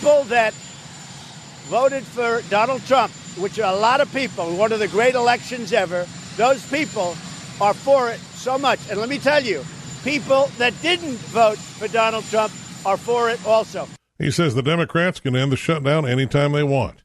People that voted for Donald Trump, which are a lot of people, one of the great elections ever, those people are for it so much. And let me tell you, people that didn't vote for Donald Trump are for it also. He says the Democrats can end the shutdown anytime they want.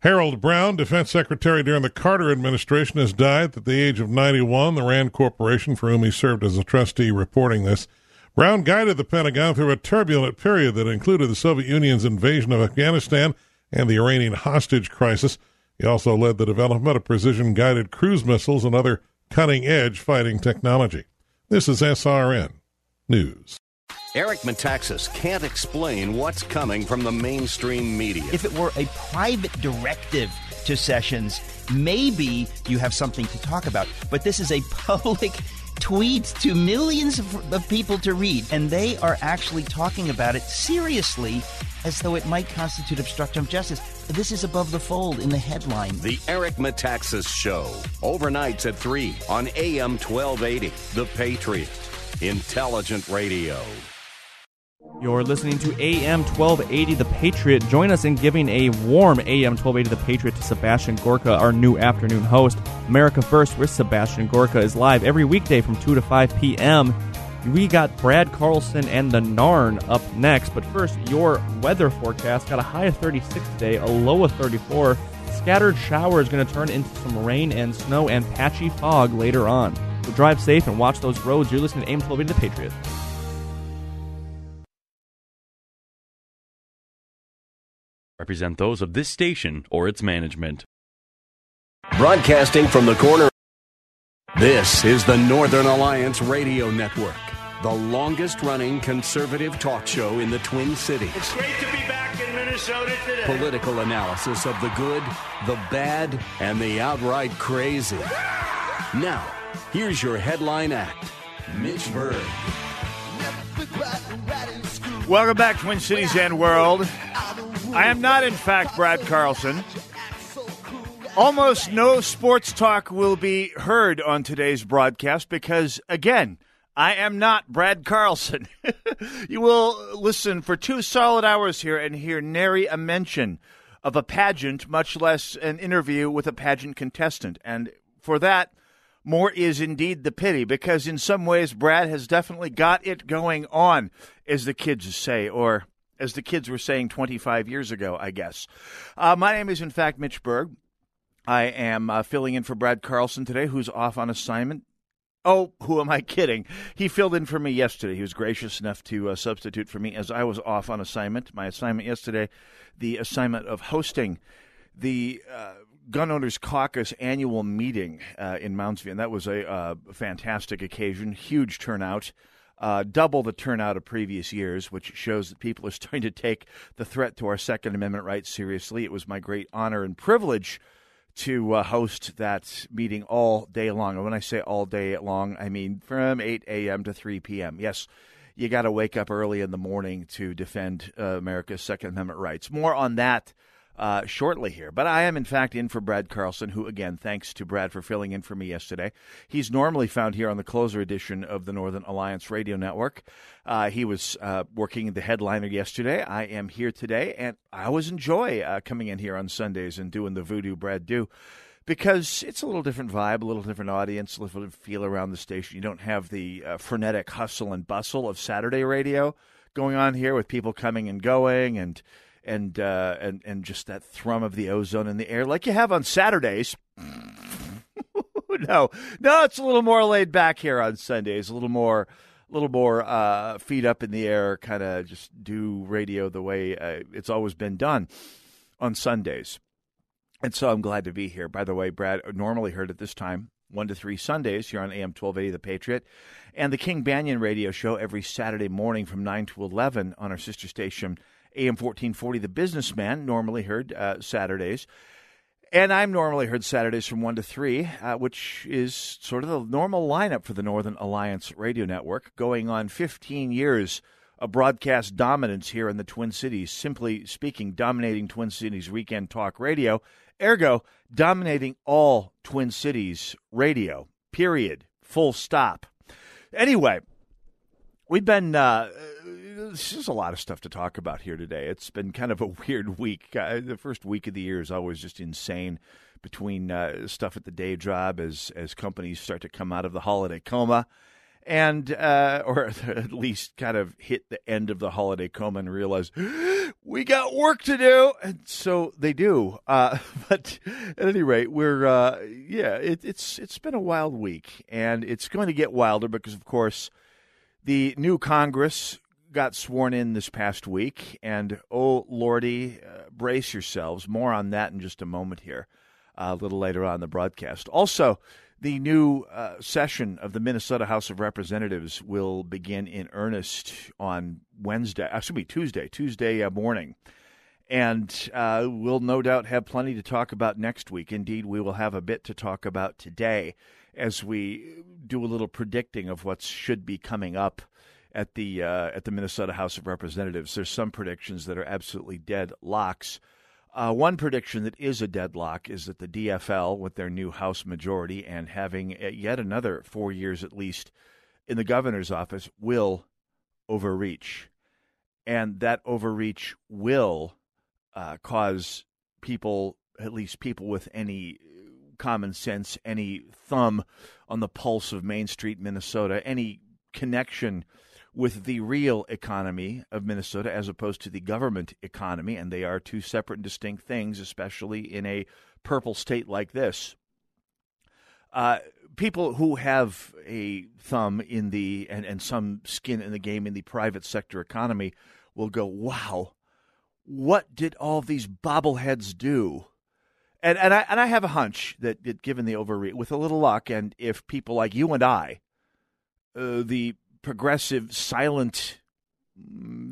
Harold Brown, defense secretary during the Carter administration, has died at the age of 91. The Rand Corporation, for whom he served as a trustee, reporting this. Brown guided the Pentagon through a turbulent period that included the Soviet Union's invasion of Afghanistan and the Iranian hostage crisis. He also led the development of precision guided cruise missiles and other cutting edge fighting technology. This is SRN News. Eric Metaxas can't explain what's coming from the mainstream media. If it were a private directive to Sessions, maybe you have something to talk about. But this is a public tweets to millions of, of, people to read, and they are actually talking about it seriously as though it might constitute obstruction of justice. This is above the fold in the headline. The Eric Metaxas Show, overnights at 3 on AM 1280. The Patriot, intelligent radio. You're listening to AM 1280 The Patriot. Join us in giving a warm AM 1280 The Patriot to Sebastian Gorka, our new afternoon host. America First with Sebastian Gorka is live every weekday from 2 to 5 p.m. We got Brad Carlson and the Narn up next, but first, your weather forecast got a high of 36 today, a low of 34. Scattered showers going to turn into some rain and snow and patchy fog later on. So drive safe and watch those roads. You're listening to AM 1280 The Patriot. Represent those of this station or its management. Broadcasting from the corner. This is the Northern Alliance Radio Network, the longest running conservative talk show in the Twin Cities. It's great to be back in Minnesota today. Political analysis of the good, the bad, and the outright crazy. Now, here's your headline act Mitch Berg. Welcome back, Twin Cities and World. I am not, in fact, Brad Carlson. Almost no sports talk will be heard on today's broadcast because, again, I am not Brad Carlson. you will listen for two solid hours here and hear nary a mention of a pageant, much less an interview with a pageant contestant. And for that, more is indeed the pity because, in some ways, Brad has definitely got it going on, as the kids say, or as the kids were saying 25 years ago, I guess. Uh, my name is, in fact, Mitch Berg. I am uh, filling in for Brad Carlson today, who's off on assignment. Oh, who am I kidding? He filled in for me yesterday. He was gracious enough to uh, substitute for me as I was off on assignment. My assignment yesterday, the assignment of hosting the uh, Gun Owners Caucus annual meeting uh, in Mounds View, and that was a uh, fantastic occasion, huge turnout uh, double the turnout of previous years, which shows that people are starting to take the threat to our Second Amendment rights seriously. It was my great honor and privilege to uh, host that meeting all day long. And when I say all day long, I mean from 8 a.m. to 3 p.m. Yes, you got to wake up early in the morning to defend uh, America's Second Amendment rights. More on that uh, shortly here. But I am, in fact, in for Brad Carlson, who, again, thanks to Brad for filling in for me yesterday. He's normally found here on the closer edition of the Northern Alliance Radio Network. Uh, he was uh, working the headliner yesterday. I am here today, and I always enjoy uh, coming in here on Sundays and doing the voodoo Brad do because it's a little different vibe, a little different audience, a little feel around the station. You don't have the uh, frenetic hustle and bustle of Saturday radio going on here with people coming and going and and uh, and and just that thrum of the ozone in the air, like you have on Saturdays. no, no, it's a little more laid back here on Sundays. A little more, a little more uh, feet up in the air, kind of just do radio the way uh, it's always been done on Sundays. And so I'm glad to be here. By the way, Brad normally heard at this time, 1 to 3 Sundays here on AM 1280 The Patriot, and the King Banyan radio show every Saturday morning from 9 to 11 on our sister station AM 1440, The Businessman, normally heard uh, Saturdays. And I'm normally heard Saturdays from 1 to 3, uh, which is sort of the normal lineup for the Northern Alliance Radio Network, going on 15 years of broadcast dominance here in the Twin Cities. Simply speaking, dominating Twin Cities weekend talk radio, ergo, dominating all Twin Cities radio, period, full stop. Anyway, we've been. Uh, there's just a lot of stuff to talk about here today. It's been kind of a weird week. Uh, the first week of the year is always just insane between uh, stuff at the day job as as companies start to come out of the holiday coma and uh, or at least kind of hit the end of the holiday coma and realize we got work to do, and so they do. Uh, but at any rate, we're uh, yeah, it, it's it's been a wild week, and it's going to get wilder because, of course, the new Congress got sworn in this past week, and oh lordy, uh, brace yourselves. More on that in just a moment here, uh, a little later on the broadcast. Also the new uh, session of the Minnesota House of Representatives will begin in earnest on Wednesday, uh, excuse me, Tuesday, Tuesday uh, morning. And uh, we'll no doubt have plenty to talk about next week. Indeed, we will have a bit to talk about today as we do a little predicting of what should be coming up at the uh, at the Minnesota House of Representatives. There's some predictions that are absolutely dead locks. Uh, one prediction that is a deadlock is that the DFL, with their new House majority and having uh, yet another four years at least in the governor's office, will overreach. And that overreach will uh, cause people, at least people with any common sense, any thumb on the pulse of Main Street, Minnesota, any connection with the real economy of Minnesota as opposed to the government economy, and they are two separate and distinct things, especially in a purple state like this. Uh, people who have a thumb in the and, and some skin in the game in the private sector economy will go, wow, what did all these bobbleheads do? And and I and I have a hunch that, that given the overreach, with a little luck, and if people like you and I, uh, the progressive, silent,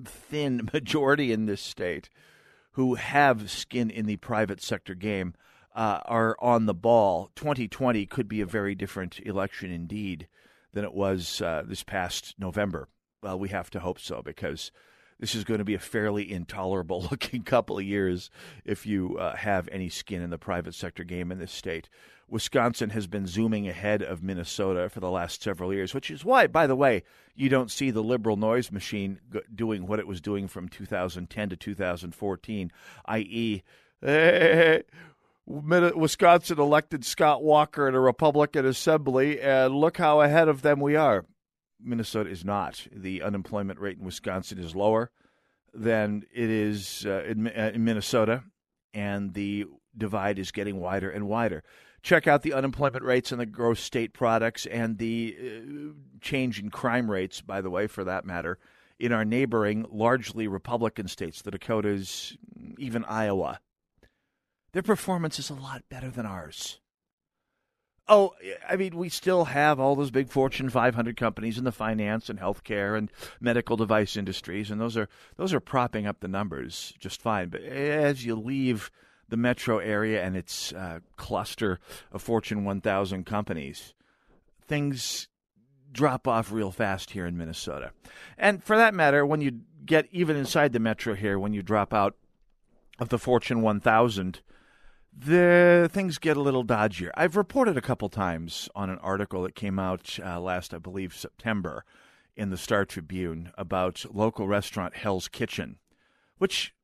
thin majority in this state who have skin in the private sector game uh, are on the ball. 2020 could be a very different election indeed than it was uh, this past November. Well, we have to hope so because this is going to be a fairly intolerable looking couple of years if you uh, have any skin in the private sector game in this state. Wisconsin has been zooming ahead of Minnesota for the last several years, which is why, by the way, you don't see the liberal noise machine doing what it was doing from 2010 to 2014, i.e., Wisconsin elected Scott Walker in a Republican Assembly, and look how ahead of them we are. Minnesota is not. The unemployment rate in Wisconsin is lower than it is uh, in, uh, in Minnesota, and the divide is getting wider and wider. Check out the unemployment rates and the gross state products and the uh, change in crime rates, by the way, for that matter, in our neighboring, largely Republican states, the Dakotas, even Iowa. Their performance is a lot better than ours. Oh, I mean, we still have all those big Fortune 500 companies in the finance and healthcare and medical device industries, and those are those are propping up the numbers just fine. But as you leave the metro area and its uh, cluster of Fortune 1000 companies, things drop off real fast here in Minnesota. And for that matter, when you get even inside the metro here, when you drop out of the Fortune 1000, the things get a little dodgier. I've reported a couple times on an article that came out uh, last, I believe, September in the Star Tribune about local restaurant Hell's Kitchen, which,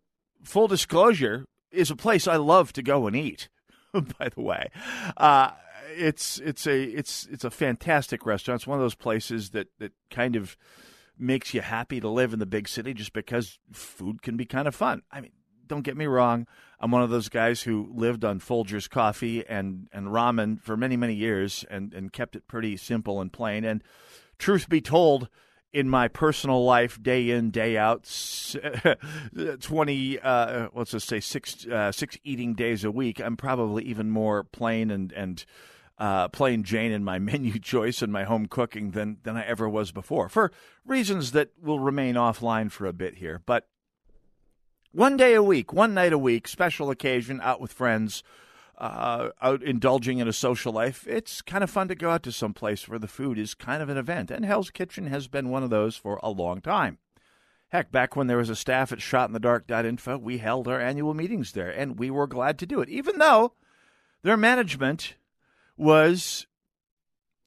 full disclosure, is a place I love to go and eat. by the way, uh, it's it's a it's it's a fantastic restaurant. It's one of those places that that kind of makes you happy to live in the big city just because food can be kind of fun. I mean, don't get me wrong. I'm one of those guys who lived on Folgers coffee and, and ramen for many, many years and, and kept it pretty simple and plain. And truth be told, in my personal life, day in day out, twenty uh, let's just say six uh, six eating days a week. I'm probably even more plain and and uh, plain Jane in my menu choice and my home cooking than than I ever was before, for reasons that will remain offline for a bit here. But One day a week, one night a week, special occasion, out with friends, uh, out indulging in a social life. It's kind of fun to go out to some place where the food is kind of an event. And Hell's Kitchen has been one of those for a long time. Heck, back when there was a staff at shotinthedark.info, we held our annual meetings there, and we were glad to do it, even though their management was,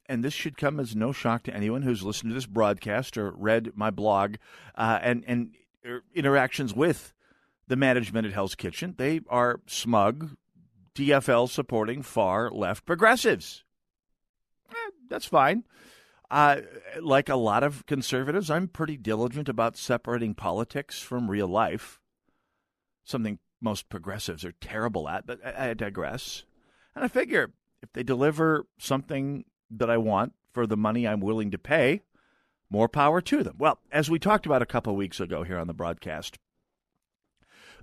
and this should come as no shock to anyone who's listened to this broadcast or read my blog uh, and, and er, interactions with the management at Hell's Kitchen. They are smug, DFL supporting far left progressives. Eh, that's fine. Uh, like a lot of conservatives, I'm pretty diligent about separating politics from real life. Something most progressives are terrible at, but I, I digress. And I figure if they deliver something that I want for the money I'm willing to pay, more power to them. Well, as we talked about a couple weeks ago here on the broadcast,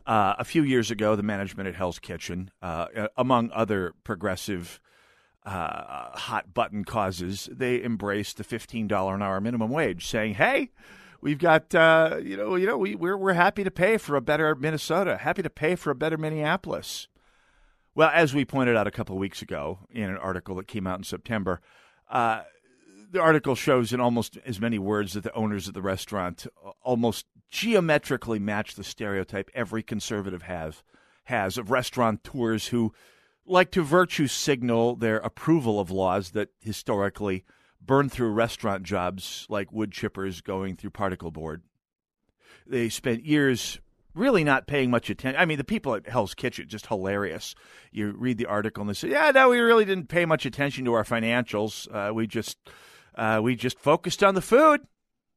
uh, a few years ago, the management at Hell's Kitchen, uh, among other progressive uh, hot button causes, they embraced the fifteen dollar an hour minimum wage, saying, "Hey, we've got uh, you know you know we, we're we're happy to pay for a better Minnesota, happy to pay for a better Minneapolis." Well, as we pointed out a couple of weeks ago in an article that came out in September, uh, the article shows in almost as many words that the owners of the restaurant almost geometrically match the stereotype every conservative has has of restaurateurs who like to virtue signal their approval of laws that historically burn through restaurant jobs like wood chippers going through particle board. They spent years really not paying much attention. I mean, the people at Hell's Kitchen just hilarious. You read the article and they say, "Yeah, no, we really didn't pay much attention to our financials. Uh, we just uh, we just focused on the food."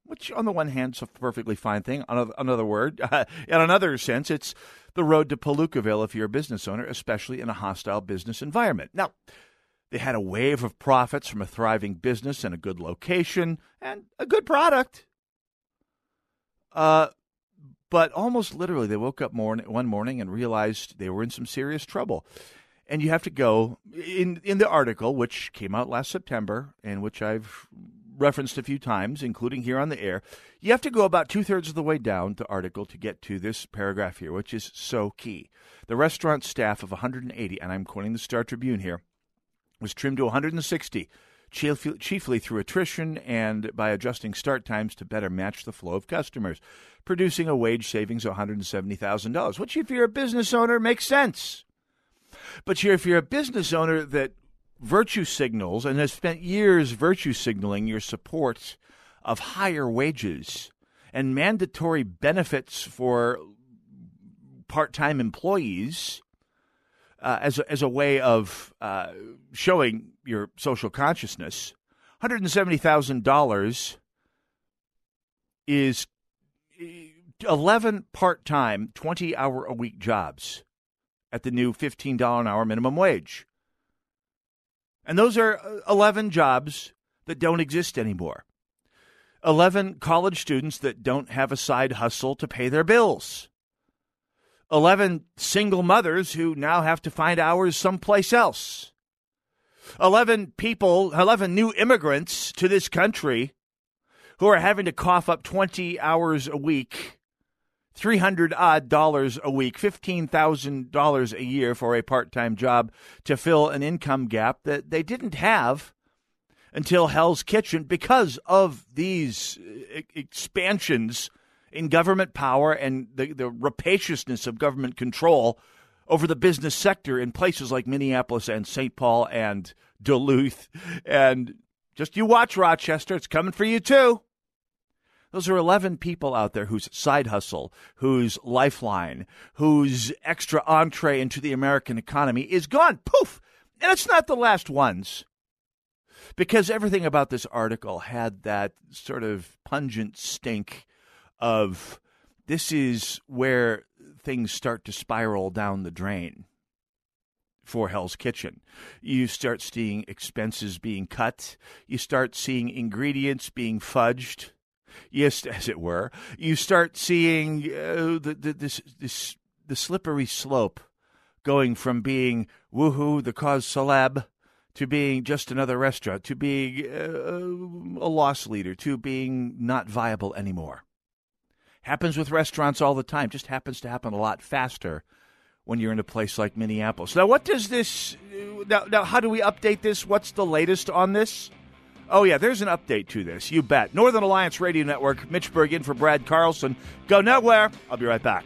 Which, on the one hand, is a perfectly fine thing. On another word, uh, in another sense, it's the road to Palookaville if you're a business owner, especially in a hostile business environment. Now, they had a wave of profits from a thriving business and a good location and a good product. Uh, but almost literally, they woke up morning, one morning and realized they were in some serious trouble. And you have to go in in the article, which came out last September, and which I've referenced a few times, including here on the air. You have to go about two thirds of the way down the article to get to this paragraph here, which is so key. The restaurant staff of 180, and I'm quoting the Star Tribune here, was trimmed to 160, chiefly through attrition and by adjusting start times to better match the flow of customers, producing a wage savings of $170,000, which, if you're a business owner, makes sense. But if you're a business owner that virtue signals and has spent years virtue signaling your support of higher wages and mandatory benefits for part time employees uh, as, a, as a way of uh, showing your social consciousness. $170,000 is 11 part time, 20 hour a week jobs at the new $15 an hour minimum wage. And those are uh, 11 jobs that don't exist anymore. 11 college students that don't have a side hustle to pay their bills. 11 single mothers who now have to find hours someplace else. 11 people, 11 new immigrants to this country who are having to cough up 20 hours a week 300 odd dollars a week, $15,000 a year for a part time job to fill an income gap that they didn't have until Hell's Kitchen because of these uh, expansions in government power and the, the rapaciousness of government control over the business sector in places like Minneapolis and St. Paul and Duluth. And just you watch, Rochester, it's coming for you too. Those are 11 people out there whose side hustle, whose lifeline, whose extra entree into the American economy is gone. Poof! And it's not the last ones. Because everything about this article had that sort of pungent stink of this is where things start to spiral down the drain for Hell's Kitchen. You start seeing expenses being cut, you start seeing ingredients being fudged yes, as it were, you start seeing uh, the, the, this, this, the slippery slope going from being woohoo, the cause celeb, to being just another restaurant, to being uh, a loss leader, to being not viable anymore. Happens with restaurants all the time. Just happens to happen a lot faster when you're in a place like Minneapolis. Now, what does this? Now, now how do we update this? What's the latest on this? Oh, yeah, there's an update to this. You bet. Northern Alliance Radio Network, Mitch Berg in for Brad Carlson. Go nowhere. I'll be right back.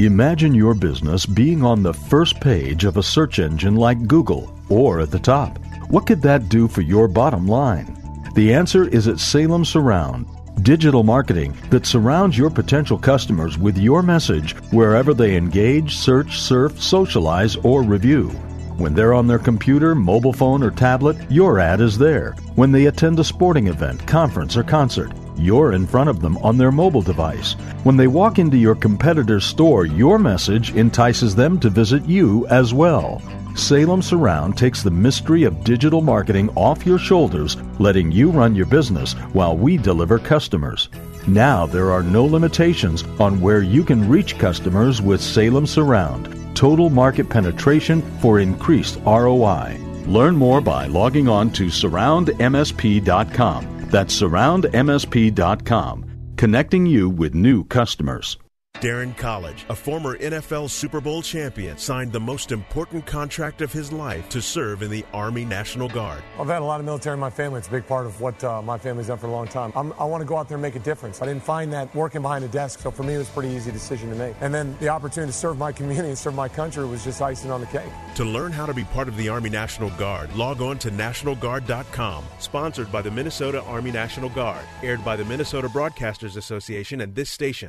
Imagine your business being on the first page of a search engine like Google or at the top. What could that do for your bottom line? The answer is at Salem Surround, digital marketing that surrounds your potential customers with your message wherever they engage, search, surf, socialize, or review. When they're on their computer, mobile phone, or tablet, your ad is there. When they attend a sporting event, conference, or concert, you're in front of them on their mobile device. When they walk into your competitor's store, your message entices them to visit you as well. Salem Surround takes the mystery of digital marketing off your shoulders, letting you run your business while we deliver customers. Now there are no limitations on where you can reach customers with Salem Surround. Total market penetration for increased ROI. Learn more by logging on to surroundmsp.com. That's surroundmsp.com, connecting you with new customers. Darren College, a former NFL Super Bowl champion, signed the most important contract of his life to serve in the Army National Guard. I've had a lot of military in my family. It's a big part of what uh, my family's done for a long time. I'm, i want to go out there and make a difference. I didn't find that working behind a desk, so for me, it was a pretty easy decision to make. And then the opportunity to serve my community and serve my country was just icing on the cake. To learn how to be part of the Army National Guard, log on to NationalGuard.com. Sponsored by the Minnesota Army National Guard. Aired by the Minnesota Broadcasters Association and this station.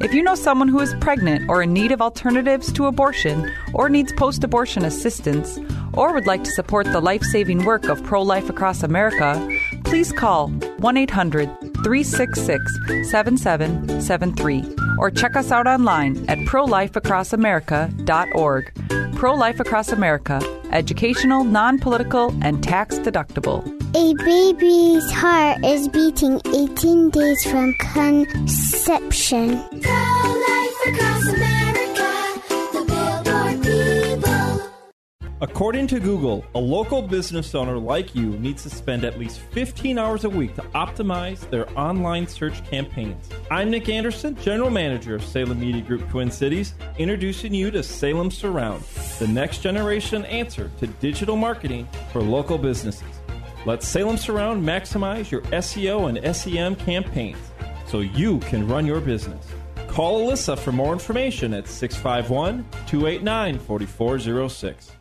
If you know someone who is pregnant or in need of alternatives to abortion or needs post abortion assistance or would like to support the life saving work of Pro Life Across America, please call 1 800 366 7773 or check us out online at prolifeacrossamerica.org. Pro Life Across America, educational, non political, and tax deductible. A baby's heart is beating 18 days from conception. According to Google, a local business owner like you needs to spend at least 15 hours a week to optimize their online search campaigns. I'm Nick Anderson, General Manager of Salem Media Group Twin Cities, introducing you to Salem Surround, the next generation answer to digital marketing for local businesses. Let Salem Surround maximize your SEO and SEM campaigns so you can run your business. Call Alyssa for more information at 651 289 4406.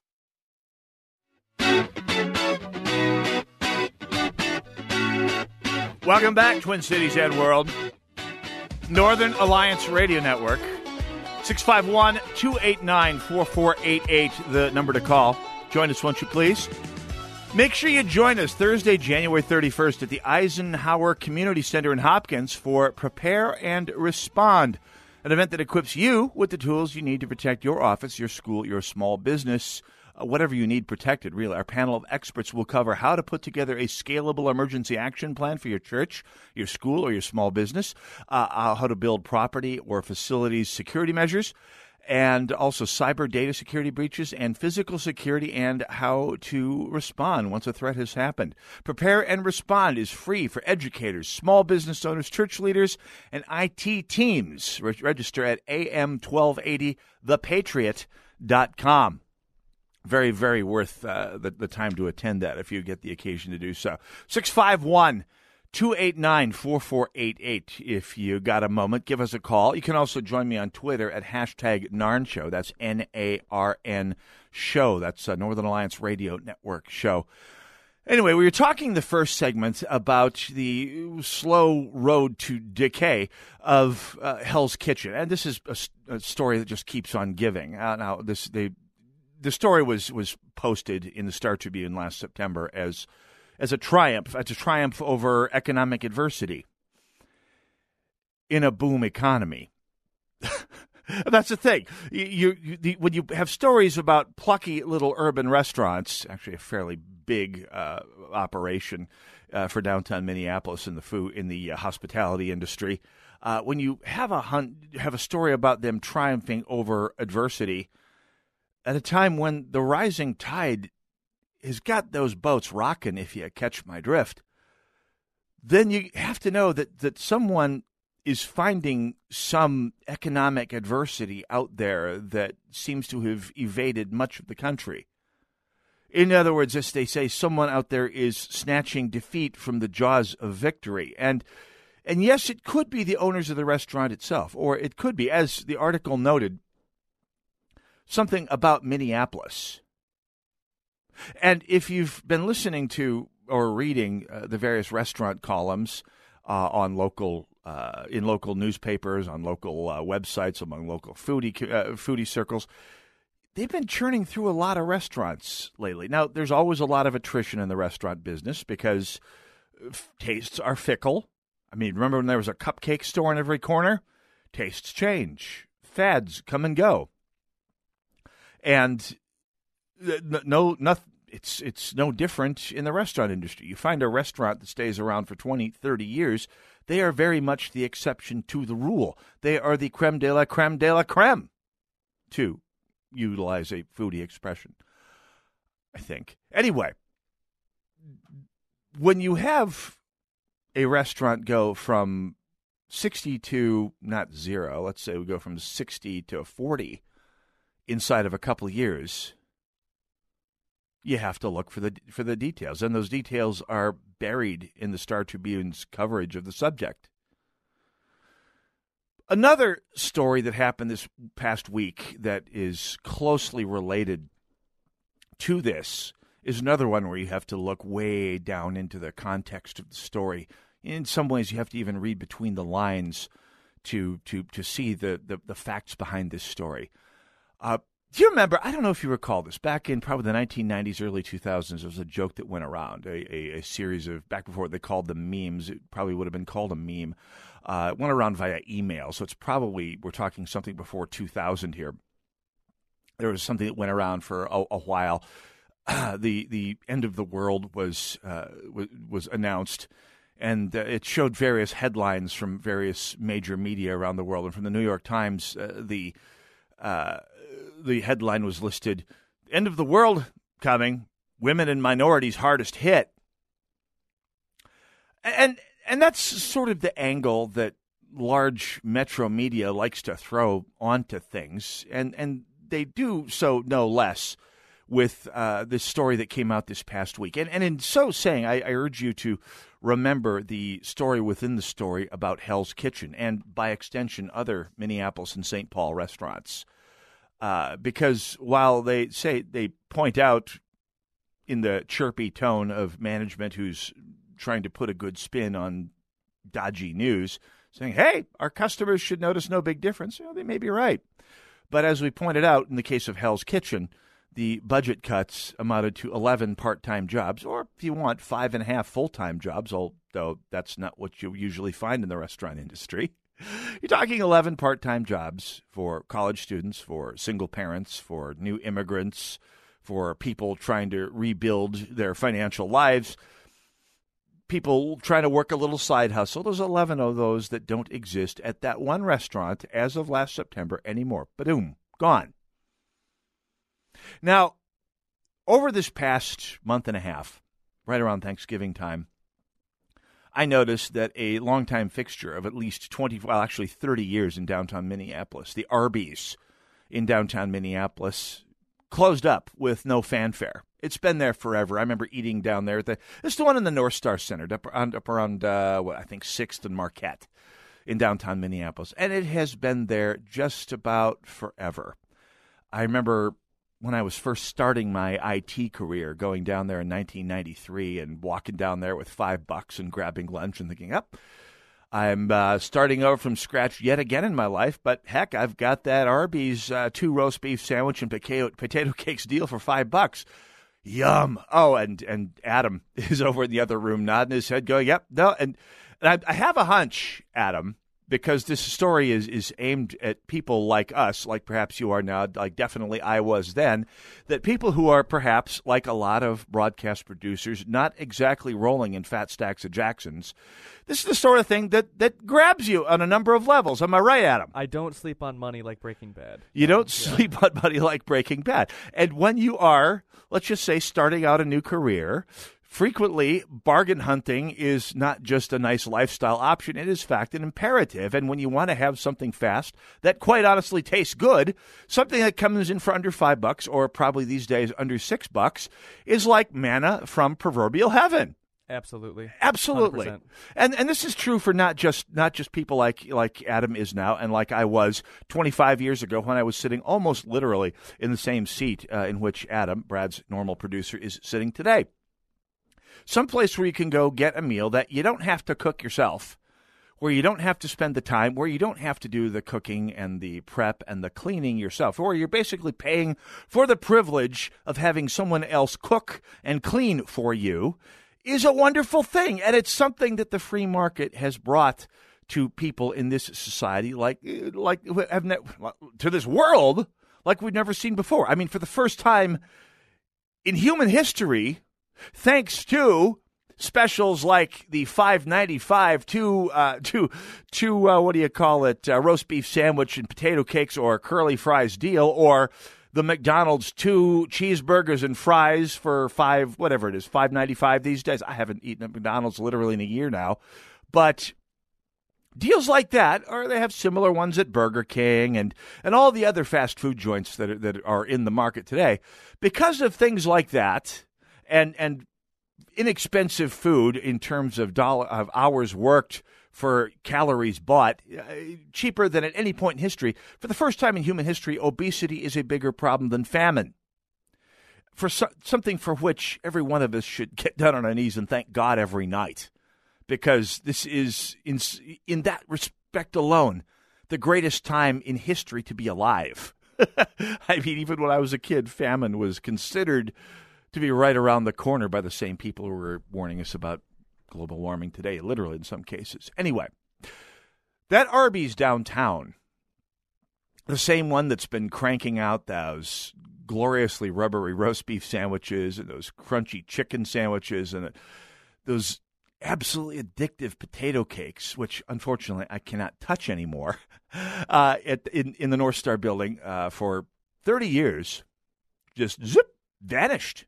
Welcome back, Twin Cities and World. Northern Alliance Radio Network. 651 289 4488, the number to call. Join us, won't you please? Make sure you join us Thursday, January 31st at the Eisenhower Community Center in Hopkins for Prepare and Respond, an event that equips you with the tools you need to protect your office, your school, your small business uh, whatever you need protected, really. Our panel of experts will cover how to put together a scalable emergency action plan for your church, your school, or your small business, uh, uh, how to build property or facilities security measures, and also cyber data security breaches and physical security and how to respond once a threat has happened. Prepare and Respond is free for educators, small business owners, church leaders, and IT teams. Re- register at am1280thepatriot.com very, very worth uh, the, the time to attend that if you get the occasion to do so. 651 289 4488. If you got a moment, give us a call. You can also join me on Twitter at hashtag NARN Show. That's N A R N Show. That's a Northern Alliance Radio Network show. Anyway, we were talking the first segment about the slow road to decay of uh, Hell's Kitchen, and this is a, a, story that just keeps on giving. Uh, now, this they the story was was posted in the Star Tribune last September as as a triumph, as a triumph over economic adversity in a boom economy. That's the thing. You, you the, when you have stories about plucky little urban restaurants, actually a fairly big uh, operation uh, for downtown Minneapolis in the food in the uh, hospitality industry. Uh, when you have a hunt, have a story about them triumphing over adversity at a time when the rising tide has got those boats rocking, if you catch my drift, then you have to know that that someone is finding some economic adversity out there that seems to have evaded much of the country. In other words, as they say, someone out there is snatching defeat from the jaws of victory. And and yes, it could be the owners of the restaurant itself, or it could be, as the article noted, something about Minneapolis. And if you've been listening to or reading uh, the various restaurant columns uh, on local uh, in local newspapers, on local uh, websites, among local foodie uh, foodie circles, they've been churning through a lot of restaurants lately. Now, there's always a lot of attrition in the restaurant business because f- tastes are fickle. I mean, remember when there was a cupcake store in every corner? Tastes change, fads come and go, and no, no, it's it's no different in the restaurant industry. You find a restaurant that stays around for 20, 30 years, they are very much the exception to the rule. They are the creme de la creme de la creme, to utilize a foodie expression, I think. Anyway, when you have a restaurant go from 60 to not zero, let's say we go from 60 to 40 inside of a couple of years, you have to look for the for the details, and those details are buried in the Star Tribune's coverage of the subject. Another story that happened this past week that is closely related to this is another one where you have to look way down into the context of the story. In some ways, you have to even read between the lines to to to see the the, the facts behind this story. Uh, do you remember? I don't know if you recall this. Back in probably the 1990s, early 2000s, there was a joke that went around, a, a, a series of, back before they called them memes, it probably would have been called a meme. Uh, it went around via email, so it's probably, we're talking something before 2000 here. There was something that went around for a, a while. Uh, the the end of the world was uh, was, was announced, and uh, it showed various headlines from various major media around the world, and from the New York Times, uh, the uh, the headline was listed End of the World Coming, Women and Minorities Hardest Hit. And and that's sort of the angle that large metro media likes to throw onto things, and and they do so no less with uh, this story that came out this past week. And and in so saying, I, I urge you to remember the story within the story about Hell's Kitchen, and by extension, other Minneapolis and St. Paul restaurants. Uh, because while they say they point out in the chirpy tone of management who's trying to put a good spin on dodgy news, saying, hey, our customers should notice no big difference, you know, they may be right. But as we pointed out in the case of Hell's Kitchen, the budget cuts amounted to 11 part time jobs, or if you want, five and a half full time jobs, although that's not what you usually find in the restaurant industry. You're talking 11 part time jobs for college students, for single parents, for new immigrants, for people trying to rebuild their financial lives, people trying to work a little side hustle. There's 11 of those that don't exist at that one restaurant as of last September anymore. But, boom, gone. Now, over this past month and a half, right around Thanksgiving time, I noticed that a longtime fixture of at least 20, well, actually 30 years in downtown Minneapolis, the Arby's in downtown Minneapolis, closed up with no fanfare. It's been there forever. I remember eating down there. At the, it's the one in the North Star Center, up around, up around uh, what, I think 6th and Marquette in downtown Minneapolis. And it has been there just about forever. I remember when I was first starting my IT career, going down there in 1993 and walking down there with five bucks and grabbing lunch and thinking, up, I'm uh, starting over from scratch yet again in my life, but heck, I've got that Arby's uh, two roast beef sandwich and potato, potato cakes deal for five bucks. Yum! Oh, and and Adam is over in the other room nodding his head, going, "Yep, no." And, and I, I have a hunch, Adam, because this story is is aimed at people like us, like perhaps you are now, like definitely I was then, that people who are perhaps like a lot of broadcast producers, not exactly rolling in fat stacks of Jacksons. This is the sort of thing that that grabs you on a number of levels. Am I right, Adam? I don't sleep on money like Breaking Bad. You don't sleep on money like Breaking Bad. And when you are, let's just say, starting out a new career, frequently bargain hunting is not just a nice lifestyle option, it is, in fact, an imperative. And when you want to have something fast that quite honestly tastes good, something that comes in for under five bucks, or probably these days under six bucks, is like manna from proverbial heaven. Absolutely. Absolutely. 100%. And and this is true for not just not just people like like Adam is now and like I was 25 years ago when I was sitting almost literally in the same seat uh, in which Adam, Brad's normal producer, is sitting today. Someplace where you can go get a meal that you don't have to cook yourself, where you don't have to spend the time, where you don't have to do the cooking and the prep and the cleaning yourself, or you're basically paying for the privilege of having someone else cook and clean for you is a wonderful thing. And it's something that the free market has brought to people in this society, like, like have ne- to this world, like we've never seen before. I mean, for the first time in human history, thanks to specials like the 595 two uh two two uh, what do you call it uh, roast beef sandwich and potato cakes or curly fries deal or the McDonald's two cheeseburgers and fries for five whatever it is 595 these days. I haven't eaten at McDonald's literally in a year now. But deals like that or they have similar ones at Burger King and and all the other fast food joints that are, that are in the market today. Because of things like that and and inexpensive food in terms of dollar of hours worked for calories bought uh, cheaper than at any point in history. For the first time in human history obesity is a bigger problem than famine. For so, something for which every one of us should get down on our knees and thank God every night because this is in in that respect alone the greatest time in history to be alive. I mean even when I was a kid famine was considered to be right around the corner by the same people who were warning us about global warming today, literally in some cases. Anyway, that Arby's downtown, the same one that's been cranking out those gloriously rubbery roast beef sandwiches and those crunchy chicken sandwiches and those absolutely addictive potato cakes, which unfortunately I cannot touch anymore, uh, at, in, in the North Star building uh, for 30 years, just zip, vanished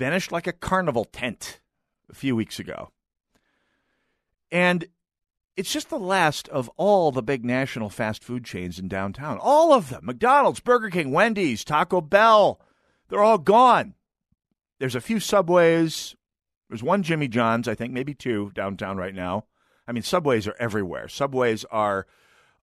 vanished like a carnival tent a few weeks ago. And it's just the last of all the big national fast food chains in downtown. All of them McDonald's, Burger King, Wendy's, Taco Bell. They're all gone. There's a few Subways. There's one Jimmy John's, I think, maybe two downtown right now. I mean, Subways are everywhere. Subways are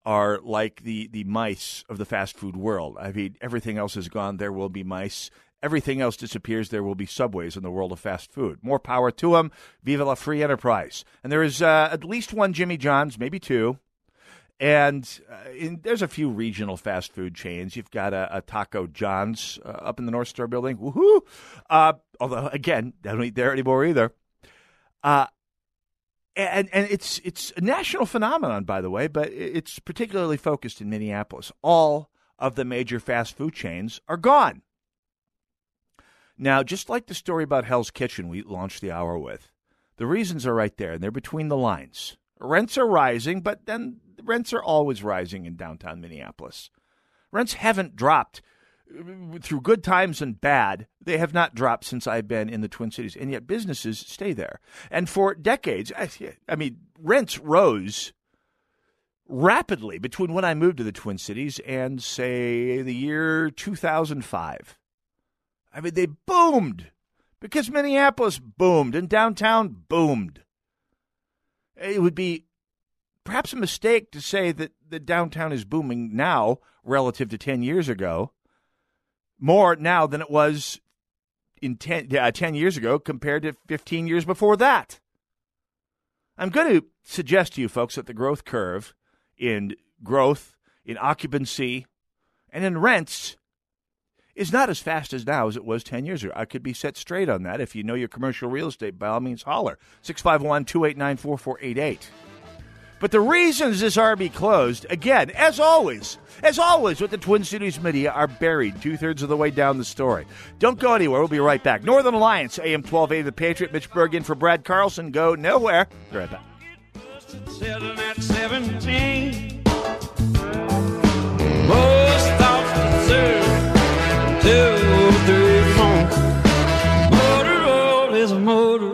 are like the, the mice of the fast food world. I mean, everything else is gone. There will be mice everything else disappears, there will be subways in the world of fast food. More power to them. Viva la free enterprise. And there is uh, at least one Jimmy John's, maybe two. And uh, in, there's a few regional fast food chains. You've got a, a Taco John's uh, up in the North Star building. Woohoo! Uh, although, again, they don't eat there anymore either. Uh, and and it's it's a national phenomenon, by the way, but it's particularly focused in Minneapolis. All of the major fast food chains are gone. Now, just like the story about Hell's Kitchen we launched the hour with, the reasons are right there, and they're between the lines. Rents are rising, but then rents are always rising in downtown Minneapolis. Rents haven't dropped through good times and bad. They have not dropped since I've been in the Twin Cities, and yet businesses stay there. And for decades, I mean, rents rose rapidly between when I moved to the Twin Cities and, say, the year 2005. I mean, they boomed because Minneapolis boomed and downtown boomed. It would be perhaps a mistake to say that the downtown is booming now relative to 10 years ago, more now than it was in 10, uh, 10 years ago compared to 15 years before that. I'm going to suggest to you folks that the growth curve in growth, in occupancy, and in rents is not as fast as now as it was 10 years ago. I could be set straight on that. If you know your commercial real estate, by all means, holler. 651 289 4488. But the reasons this Arby closed, again, as always, as always with the Twin Cities media, are buried two thirds of the way down the story. Don't go anywhere. We'll be right back. Northern Alliance, AM 1280, The Patriot, Mitch Bergen for Brad Carlson. Go nowhere. Be right back. Selling at 17. Most thoughts two, three more. Motor road is a motor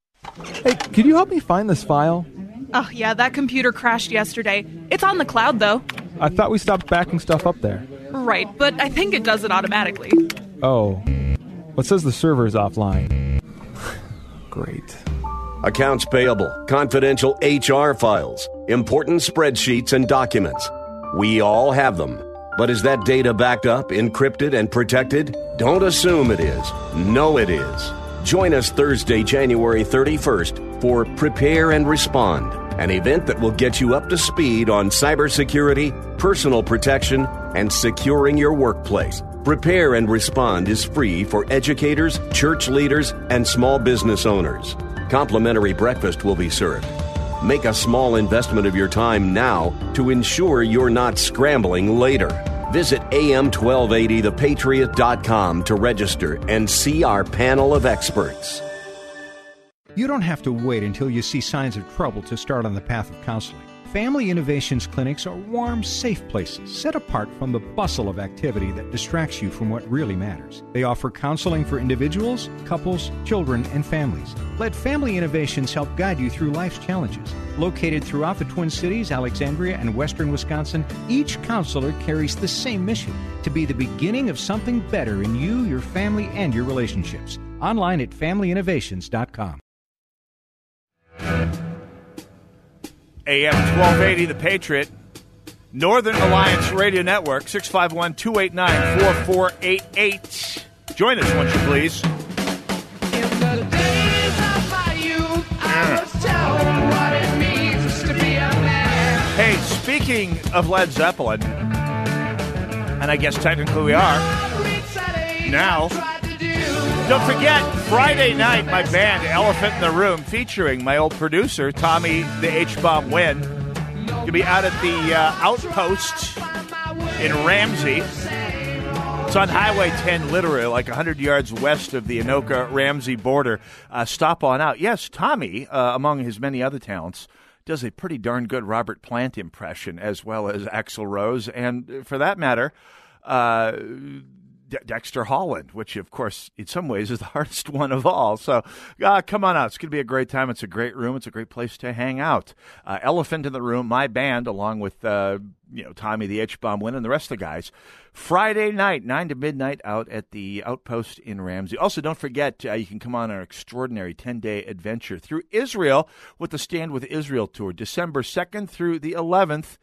Hey, could you help me find this file? Oh, yeah, that computer crashed yesterday. It's on the cloud, though. I thought we stopped backing stuff up there. Right, but I think it does it automatically. Oh. What says the server is offline? Great. Accounts payable, confidential HR files, important spreadsheets and documents. We all have them. But is that data backed up, encrypted, and protected? Don't assume it is. Know it is. Join us Thursday, January 31st for Prepare and Respond, an event that will get you up to speed on cybersecurity, personal protection, and securing your workplace. Prepare and Respond is free for educators, church leaders, and small business owners. Complimentary breakfast will be served. Make a small investment of your time now to ensure you're not scrambling later. Visit am1280thepatriot.com to register and see our panel of experts. You don't have to wait until you see signs of trouble to start on the path of counseling. Family Innovations clinics are warm, safe places set apart from the bustle of activity that distracts you from what really matters. They offer counseling for individuals, couples, children, and families. Let Family Innovations help guide you through life's challenges. Located throughout the Twin Cities, Alexandria, and western Wisconsin, each counselor carries the same mission to be the beginning of something better in you, your family, and your relationships. Online at familyinnovations.com. AM 1280, The Patriot. Northern Alliance Radio Network, 651 289 4488. Join us, won't you please? Hey, speaking of Led Zeppelin, and I guess technically we are, now, don't forget, Friday night, my band, Elephant in the Room, featuring my old producer, Tommy the H-Bomb Win, to be out at the uh, Outpost in Ramsey. It's on Highway 10, literally like 100 yards west of the Anoka Ramsey border. Uh, stop on out. Yes, Tommy, uh, among his many other talents, does a pretty darn good Robert Plant impression as well as Axl Rose. And for that matter, uh, De- Dexter Holland, which of course in some ways is the hardest one of all. So uh, come on out. It's going to be a great time. It's a great room. It's a great place to hang out. Uh, Elephant in the Room, my band, along with uh, you know Tommy the H Bomb Win and the rest of the guys. Friday night, 9 to midnight, out at the Outpost in Ramsey. Also, don't forget, uh, you can come on an extraordinary 10 day adventure through Israel with the Stand with Israel tour, December 2nd through the 11th.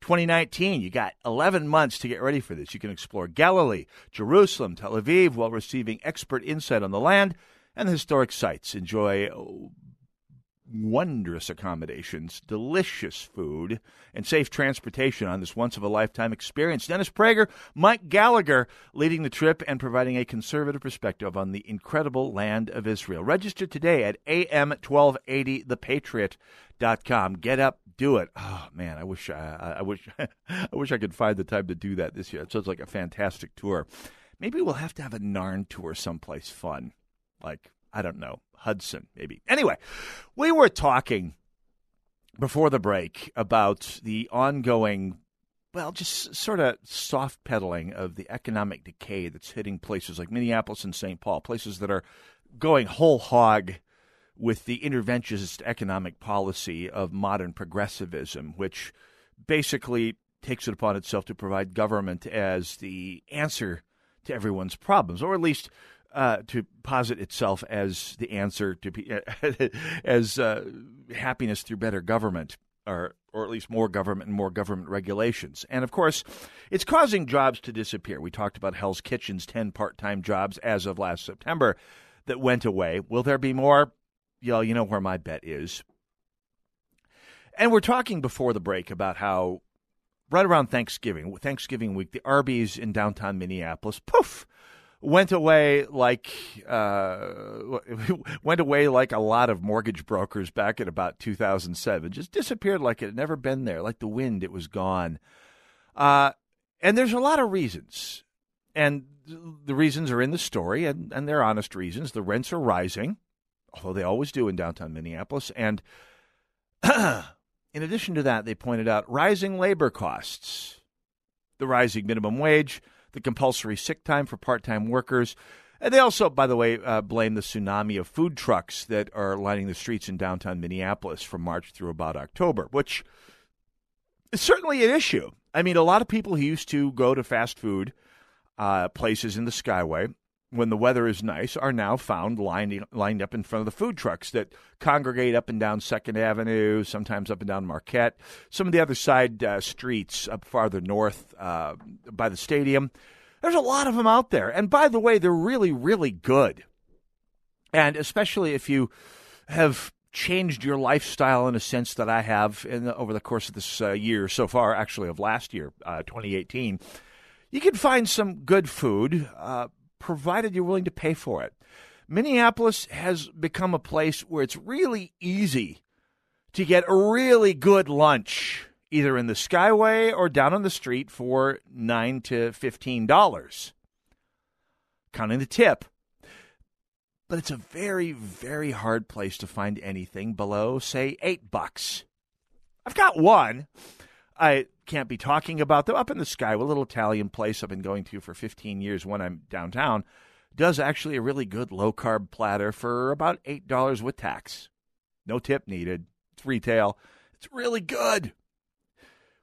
2019. You got 11 months to get ready for this. You can explore Galilee, Jerusalem, Tel Aviv while receiving expert insight on the land and the historic sites. Enjoy oh, wondrous accommodations, delicious food, and safe transportation on this once of a lifetime experience. Dennis Prager, Mike Gallagher leading the trip and providing a conservative perspective on the incredible land of Israel. Register today at am1280thepatriot.com. Get up, do it. Oh man, I wish I, I wish I wish I could find the time to do that this year. It sounds like a fantastic tour. Maybe we'll have to have a Narn tour someplace fun. Like, I don't know, Hudson, maybe. Anyway, we were talking before the break about the ongoing, well, just sort of soft pedaling of the economic decay that's hitting places like Minneapolis and St. Paul, places that are going whole hog with the interventionist economic policy of modern progressivism, which basically takes it upon itself to provide government as the answer to everyone's problems, or at least uh, to posit itself as the answer to as uh, happiness through better government, or or at least more government and more government regulations. And of course, it's causing jobs to disappear. We talked about Hell's Kitchen's ten part-time jobs as of last September that went away. Will there be more? Yeah, you know where my bet is. And we're talking before the break about how right around Thanksgiving, Thanksgiving week, the Arby's in downtown Minneapolis, poof, went away like uh, went away like a lot of mortgage brokers back in about 2007. Just disappeared like it had never been there, like the wind. It was gone. Uh, and there's a lot of reasons, and the reasons are in the story, and, and they're honest reasons. The rents are rising, although they always do in downtown Minneapolis, and in addition to that, they pointed out rising labor costs, the rising minimum wage, the compulsory sick time for part time workers. And they also, by the way, uh, blame the tsunami of food trucks that are lining the streets in downtown Minneapolis from March through about October, which is certainly an issue. I mean, a lot of people who used to go to fast food uh, places in the Skyway when the weather is nice are now found lined, lined up in front of the food trucks that congregate up and down Second Avenue, sometimes up and down Marquette, some of the other side uh, streets up farther north uh, by the stadium. There's a lot of them out there. And by the way, they're really, really good. And especially if you have changed your lifestyle in a sense that I have in the, over the course of this uh, year so far, actually of last year, uh, 2018, you can find some good food, uh, provided you're willing to pay for it. Minneapolis has become a place where it's really easy to get a really good lunch, either in the Skyway or down on the street for nine to fifteen dollars, counting the tip. But it's a very, very hard place to find anything below, say, eight bucks. I've got one. I can't be talking about them. Up in the sky, a little Italian place I've been going to for 15 years when I'm downtown does actually a really good low carb platter for about $8 with tax. No tip needed. It's retail. It's really good.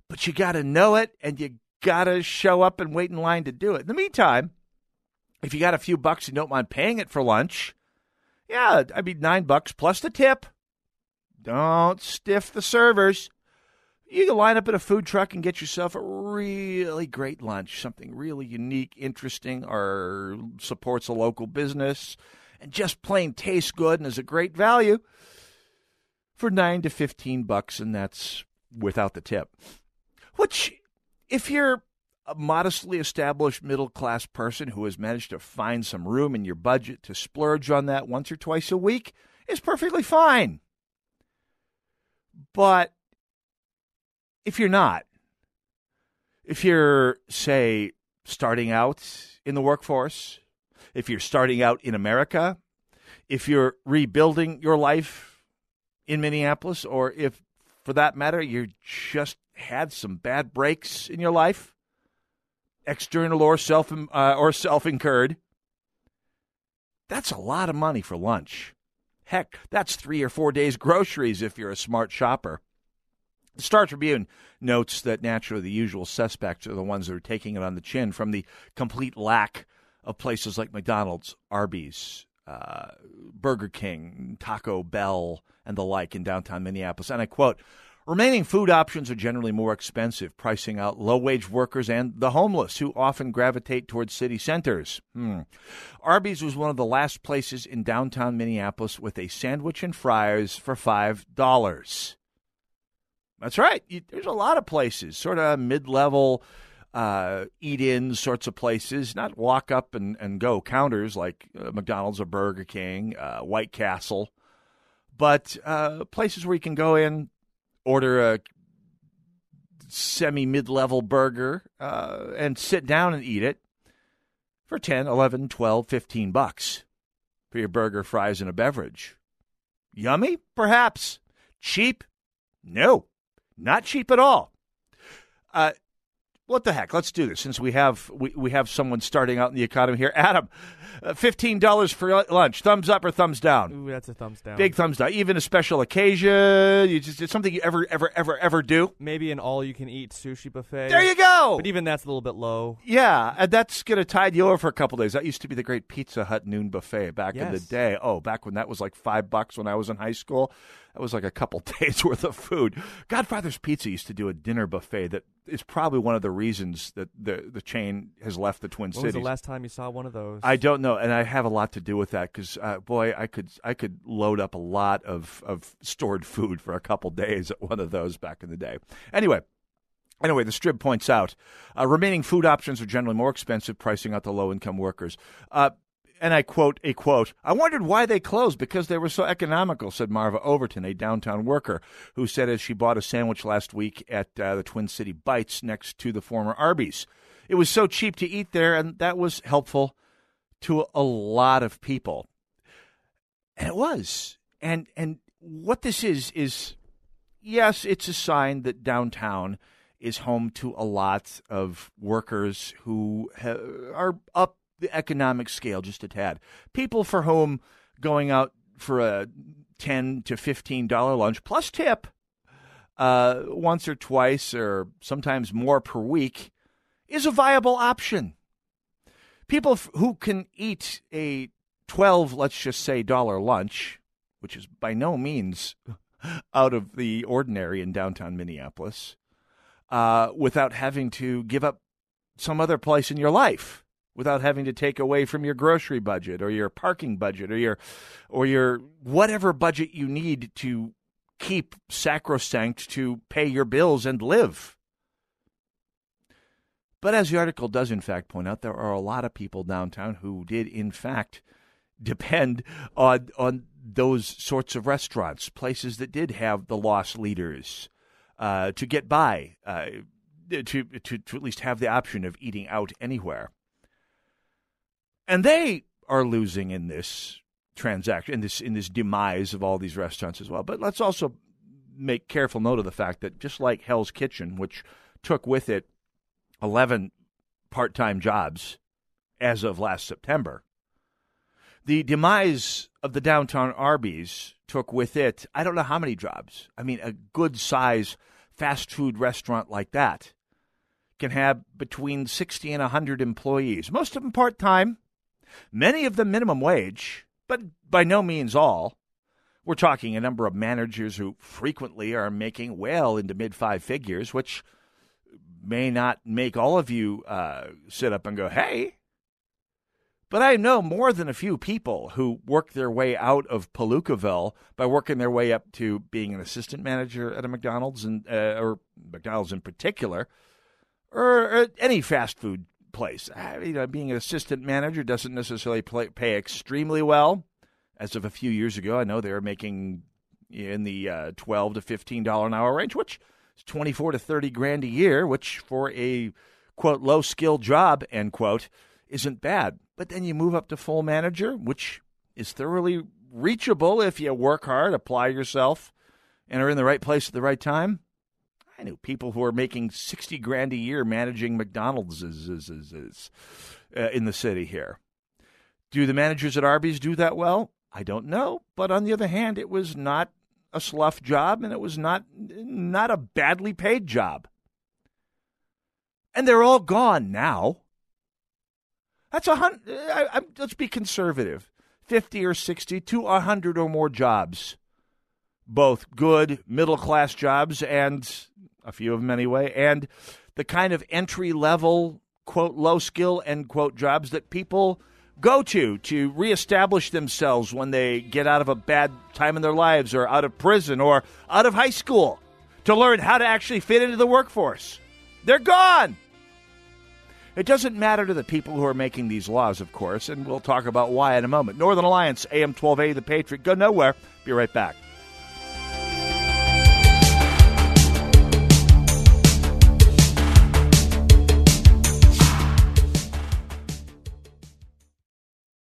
But you got to know it and you got to show up and wait in line to do it. In the meantime, if you got a few bucks and don't mind paying it for lunch, yeah, I mean, nine bucks plus the tip. Don't stiff the servers. You can line up at a food truck and get yourself a really great lunch, something really unique, interesting, or supports a local business, and just plain tastes good and is a great value for nine to fifteen bucks, and that's without the tip. Which, if you're a modestly established middle class person who has managed to find some room in your budget to splurge on that once or twice a week, is perfectly fine. But if you're not, if you're, say, starting out in the workforce, if you're starting out in America, if you're rebuilding your life in Minneapolis, or if, for that matter, you just had some bad breaks in your life, external or self uh, or self incurred. That's a lot of money for lunch. Heck, that's three or four days' groceries if you're a smart shopper. The Star Tribune notes that naturally the usual suspects are the ones that are taking it on the chin from the complete lack of places like McDonald's, Arby's, uh, Burger King, Taco Bell, and the like in downtown Minneapolis. And I quote, Remaining food options are generally more expensive, pricing out low wage workers and the homeless who often gravitate towards city centers. Hmm. Arby's was one of the last places in downtown Minneapolis with a sandwich and fries for $5. That's right. You, there's a lot of places, sort of mid level uh, eat in sorts of places, not walk up and, and go counters like uh, McDonald's or Burger King, uh, White Castle, but uh, places where you can go in, order a semi mid level burger uh, and sit down and eat it for 10, 11, 12, 15 bucks for your burger, fries, and a beverage. Yummy? Perhaps. Cheap? No, not cheap at all. Uh, what the heck? Let's do this since we have we, we have someone starting out in the economy here. Adam, uh, fifteen dollars for lunch. Thumbs up or thumbs down? Ooh, that's a thumbs down. Big thumbs down. Even a special occasion. You just it's something you ever ever ever ever do. Maybe an all-you-can-eat sushi buffet. There you go. But even that's a little bit low. Yeah, and that's gonna tide you over for a couple days. That used to be the great Pizza Hut noon buffet back in the day. Oh, back when that was like five bucks when I was in high school. That was like a couple days worth of food. Godfather's Pizza used to do a dinner buffet that is probably one of the reasons that the the chain has left the Twin cities. When was the last time you saw one of those? I don't know, and I have a lot to do with that because, uh, boy, I could I could load up a lot of of stored food for a couple days at one of those back in the day. Anyway. Anyway, the Strib points out uh, remaining food options are generally more expensive, pricing out the low income workers. Uh, and I quote a quote, I wondered why they closed because they were so economical, said Marva Overton, a downtown worker, who said as she bought a sandwich last week at uh, the Twin City Bites next to the former Arby's. It was so cheap to eat there, and that was helpful to a lot of people. And it was. And and what this is is yes, it's a sign that downtown is home to a lot of workers who ha- are up the economic scale just a tad. People for whom going out for a 10 to 15 dollar lunch plus tip uh, once or twice or sometimes more per week is a viable option. People f- who can eat a 12, let's just say, dollar lunch, which is by no means out of the ordinary in downtown Minneapolis, uh, without having to give up some other place in your life, without having to take away from your grocery budget or your parking budget or your or your whatever budget you need to keep sacrosanct to pay your bills and live. But as the article does, in fact, point out, there are a lot of people downtown who did, in fact, depend on on those sorts of restaurants, places that did have the loss leaders uh, to get by, uh, to, to to at least have the option of eating out anywhere. And they are losing in this transaction, in this in this demise of all these restaurants as well. But let's also make careful note of the fact that just like Hell's Kitchen, which took with it 11 part time jobs as of last September. The demise of the downtown Arby's took with it, I don't know how many jobs. I mean, a good size fast food restaurant like that can have between 60 and 100 employees, most of them part time, many of them minimum wage, but by no means all. We're talking a number of managers who frequently are making well into mid five figures, which may not make all of you uh, sit up and go, hey. But I know more than a few people who work their way out of Palookaville by working their way up to being an assistant manager at a McDonald's, and uh, or McDonald's in particular, or, or any fast food place. Uh, You know, being an assistant manager doesn't necessarily play, pay extremely well. As of a few years ago, I know they were making in the uh, twelve to fifteen dollar an hour range, which is twenty four to thirty grand a year, which for a quote low skill job end quote isn't bad. But then you move up to full manager, which is thoroughly reachable if you work hard, apply yourself, and are in the right place at the right time. I knew people who are making 60 grand a year managing McDonald's is, is, is, is, uh, in the city here. Do the managers at Arby's do that well? I don't know. But on the other hand, it was not a slough job and it was not not a badly paid job. And they're all gone now. That's a hundred. Let's be conservative. 50 or 60 to 100 or more jobs. Both good middle class jobs and a few of them anyway, and the kind of entry level, quote, low skill, end quote, jobs that people go to to reestablish themselves when they get out of a bad time in their lives or out of prison or out of high school to learn how to actually fit into the workforce. They're gone. It doesn't matter to the people who are making these laws, of course, and we'll talk about why in a moment. Northern Alliance, AM 1280, The Patriot. Go nowhere. Be right back.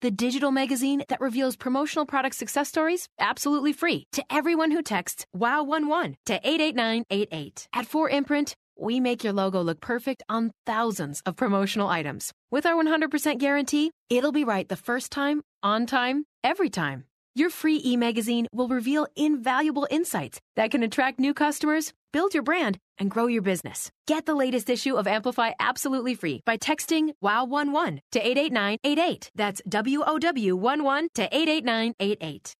the digital magazine that reveals promotional product success stories absolutely free to everyone who texts WOW11 to 88988. At 4imprint, we make your logo look perfect on thousands of promotional items. With our 100% guarantee, it'll be right the first time, on time, every time. Your free e magazine will reveal invaluable insights that can attract new customers, build your brand, and grow your business. Get the latest issue of Amplify absolutely free by texting WOW11 to 88988. That's W O W 11 to 88988.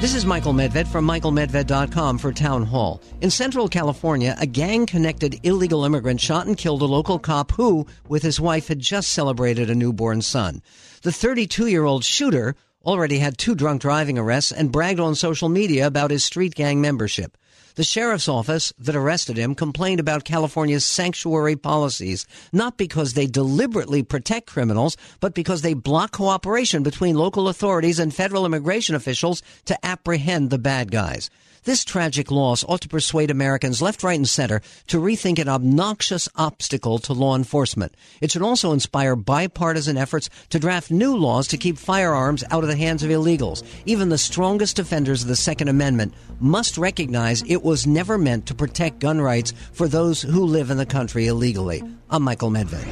This is Michael Medved from michaelmedved.com for Town Hall. In Central California, a gang connected illegal immigrant shot and killed a local cop who, with his wife, had just celebrated a newborn son. The 32 year old shooter already had two drunk driving arrests and bragged on social media about his street gang membership. The sheriff's office that arrested him complained about California's sanctuary policies, not because they deliberately protect criminals, but because they block cooperation between local authorities and federal immigration officials to apprehend the bad guys. This tragic loss ought to persuade Americans left, right, and center to rethink an obnoxious obstacle to law enforcement. It should also inspire bipartisan efforts to draft new laws to keep firearms out of the hands of illegals. Even the strongest defenders of the Second Amendment must recognize it was never meant to protect gun rights for those who live in the country illegally. I'm Michael Medved.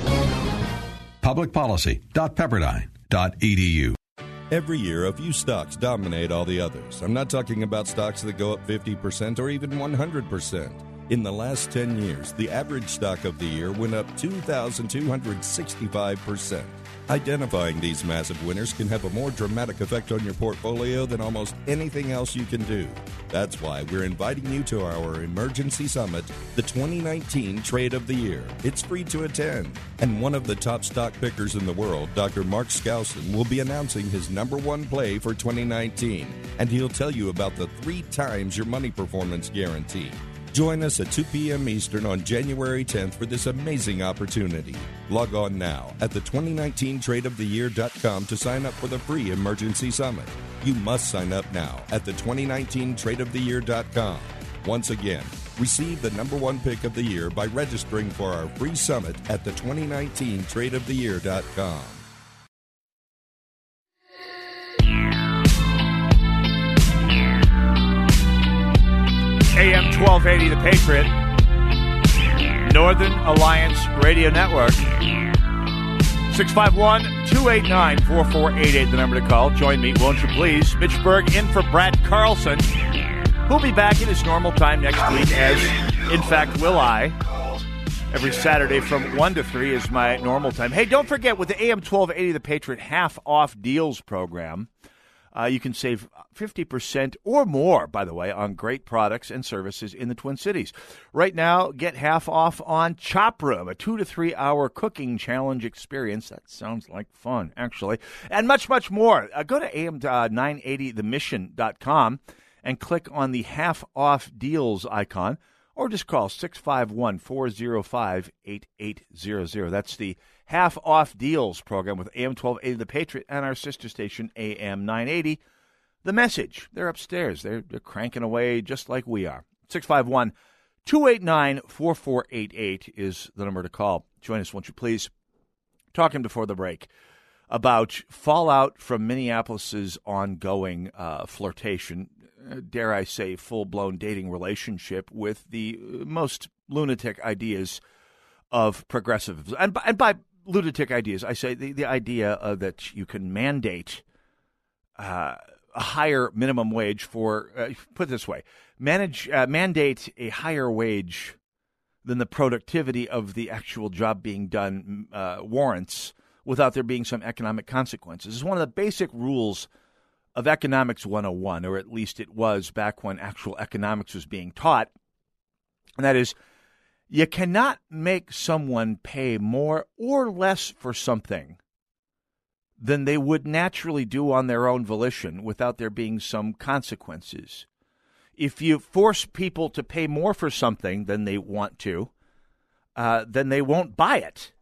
Publicpolicy.pepperdine.edu. Every year, a few stocks dominate all the others. I'm not talking about stocks that go up 50% or even 100%. In the last 10 years, the average stock of the year went up 2,265%. Identifying these massive winners can have a more dramatic effect on your portfolio than almost anything else you can do. That's why we're inviting you to our emergency summit, the 2019 Trade of the Year. It's free to attend. And one of the top stock pickers in the world, Dr. Mark Skousen, will be announcing his number one play for 2019. And he'll tell you about the three times your money performance guarantee. Join us at 2 p.m. Eastern on January 10th for this amazing opportunity. Log on now at the 2019tradeoftheyear.com to sign up for the free emergency summit. You must sign up now at the 2019tradeoftheyear.com. Once again, receive the number one pick of the year by registering for our free summit at the 2019tradeoftheyear.com. AM 1280, The Patriot, Northern Alliance Radio Network. 651 289 4488, the number to call. Join me, won't you please? Mitch Berg in for Brad Carlson. Who'll be back at his normal time next week, as in fact will I. Every Saturday from 1 to 3 is my normal time. Hey, don't forget with the AM 1280 The Patriot half off deals program, uh, you can save 50% or more, by the way, on great products and services in the Twin Cities. Right now, get half off on Chop Room, a two to three hour cooking challenge experience. That sounds like fun, actually. And much, much more. Uh, go to am980themission.com and click on the half off deals icon or just call 651 405 8800. That's the half off deals program with AM 1280 The Patriot and our sister station AM 980. The Mission, they're upstairs. They're, they're cranking away just like we are. 651 289 4488 is the number to call. Join us, won't you please? Talking before the break about fallout from Minneapolis's ongoing uh, flirtation, uh, dare I say, full blown dating relationship with the most lunatic ideas of progressives. And and by lunatic ideas, I say the, the idea uh, that you can mandate uh, a higher minimum wage for, uh, put it this way, manage, uh, mandate a higher wage than the productivity of the actual job being done warrants without there being some economic consequences. It's one of the basic rules of Economics 101, or at least it was back when actual economics was being taught. And that is, you cannot make someone pay more or less for something than they would naturally do on their own volition without there being some consequences. If you force people to pay more for something than they want to, uh, then they won't buy it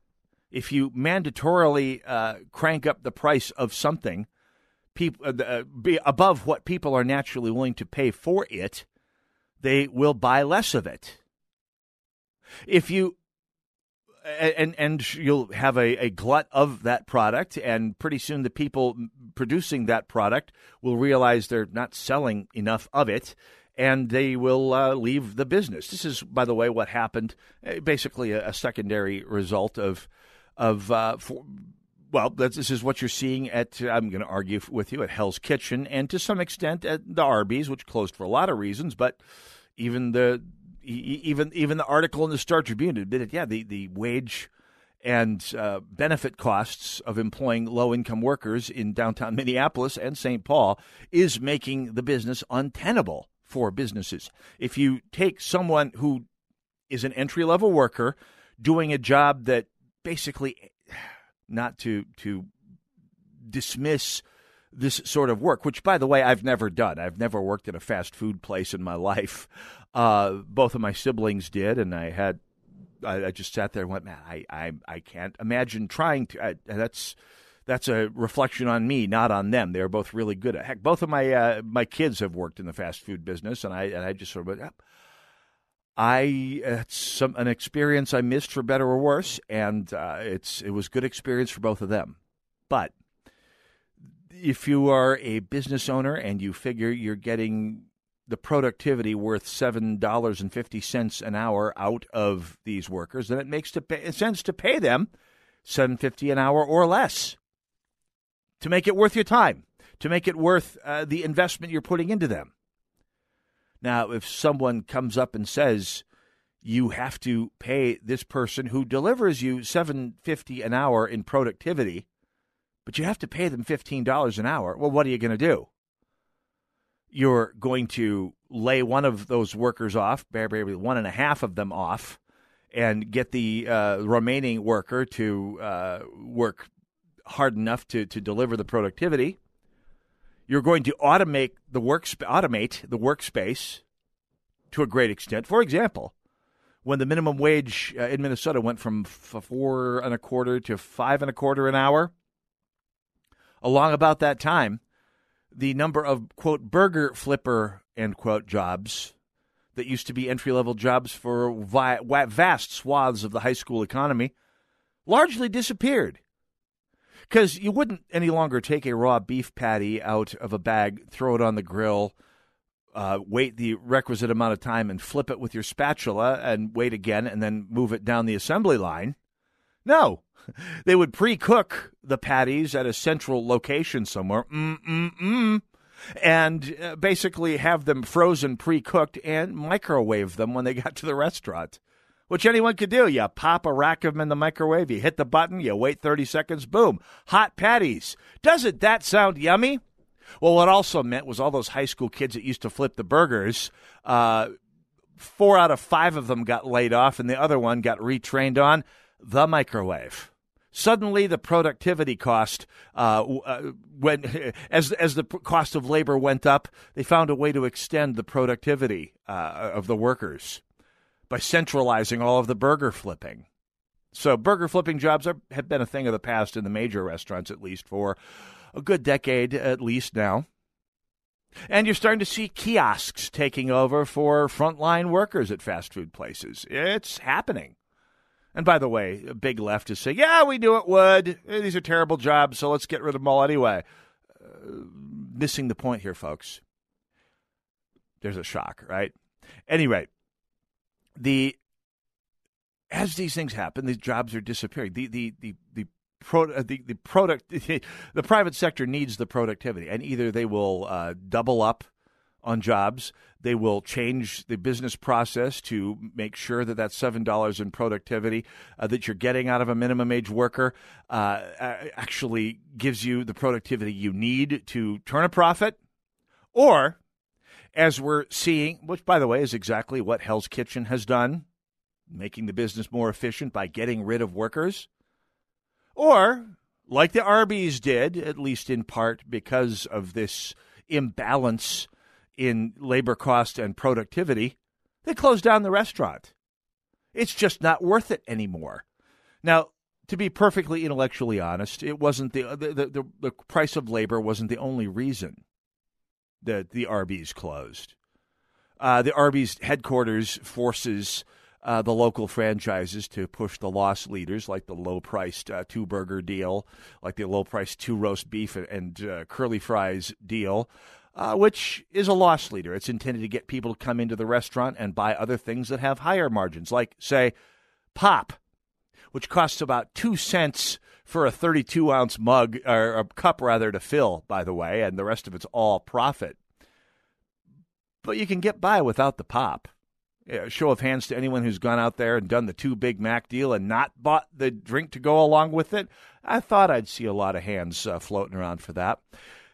if you mandatorily uh, crank up the price of something people, uh, uh, be above what people are naturally willing to pay for it, they will buy less of it. If you and and you'll have a, a glut of that product, and pretty soon the people producing that product will realize they're not selling enough of it, and they will uh, leave the business. This is, by the way, what happened. Uh, basically, a, a secondary result of of uh, for, well, this is what you're seeing at, I'm going to argue with you, at Hell's Kitchen and to some extent at the Arby's, which closed for a lot of reasons, but even the even even the article in the Star Tribune admitted, yeah, the, the wage and uh, benefit costs of employing low income workers in downtown Minneapolis and St. Paul is making the business untenable for businesses. If you take someone who is an entry level worker doing a job that basically not to to dismiss this sort of work, which, by the way, I've never done. I've never worked at a fast food place in my life. Uh, both of my siblings did, and I had. I, I, just sat there and went, man, I, I, I can't imagine trying to. I, that's that's a reflection on me, not on them. They're both really good at. Heck, both of my uh, my kids have worked in the fast food business, and I and I just sort of went, I it's some an experience I missed for better or worse, and uh, it's it was good experience for both of them. But if you are a business owner and you figure you're getting the productivity worth seven dollars and fifty cents an hour out of these workers, then it makes to pay, sense to pay them seven fifty an hour or less to make it worth your time, to make it worth uh, the investment you're putting into them. Now, if someone comes up and says you have to pay this person who delivers you 750 an hour in productivity, but you have to pay them $15 an hour, well, what are you going to do? You're going to lay one of those workers off, maybe one and a half of them off, and get the uh, remaining worker to uh, work hard enough to, to deliver the productivity. You're going to automate the work automate the workspace to a great extent. For example, when the minimum wage uh, in Minnesota went from f- four and a quarter to five and a quarter an hour, along about that time, the number of quote burger flipper end quote jobs that used to be entry level jobs for vast swaths of the high school economy largely disappeared because you wouldn't any longer take a raw beef patty out of a bag, throw it on the grill, uh, wait the requisite amount of time and flip it with your spatula and wait again and then move it down the assembly line. No, they would pre cook the patties at a central location somewhere. Mm-mm-mm. And uh, basically have them frozen, pre cooked, and microwave them when they got to the restaurant which anyone could do. You pop a rack of them in the microwave, you hit the button, you wait 30 seconds, boom, hot patties. Doesn't that sound yummy? Well, what also meant was all those high school kids that used to flip the burgers, uh, four out of five of them got laid off, and the other one got retrained on the microwave. Suddenly, the productivity cost, uh, uh, when as as the cost of labor went up, they found a way to extend the productivity uh, of the workers by centralizing all of the burger flipping. So burger flipping jobs are, have been a thing of the past in the major restaurants, at least for a good decade at least now. And you're starting to see kiosks taking over for frontline workers at fast food places. It's happening. And by the way, big left is saying, yeah, we knew it would. These are terrible jobs, so let's get rid of them all anyway. Uh, missing the point here, folks. There's a shock, right? Anyway, the as these things happen, these jobs are disappearing. The the the the pro, uh, the, the product the private sector needs the productivity, and either they will uh, double up on jobs, they will change the business process to make sure that that seven dollars in productivity uh, that you're getting out of a minimum age worker uh, actually gives you the productivity you need to turn a profit, or as we're seeing, which by the way is exactly what Hell's Kitchen has done, making the business more efficient by getting rid of workers. Or, like the Arby's did, at least in part because of this imbalance in labor cost and productivity, they closed down the restaurant. It's just not worth it anymore. Now, to be perfectly intellectually honest, it wasn't the the, the, the price of labor wasn't the only reason that the Arby's closed. Uh, the Arby's headquarters forces uh, the local franchises to push the loss leaders, like the low priced uh, two burger deal, like the low priced two roast beef and, uh, curly fries deal, uh, which is a loss leader. It's intended to get people to come into the restaurant and buy other things that have higher margins, like, say, pop, which costs about two cents for a 32 ounce mug, or a cup rather, to fill, by the way, and the rest of it's all profit. But you can get by without the pop. Yeah, show of hands to anyone who's gone out there and done the two Big Mac deal and not bought the drink to go along with it. I thought I'd see a lot of hands uh, floating around for that.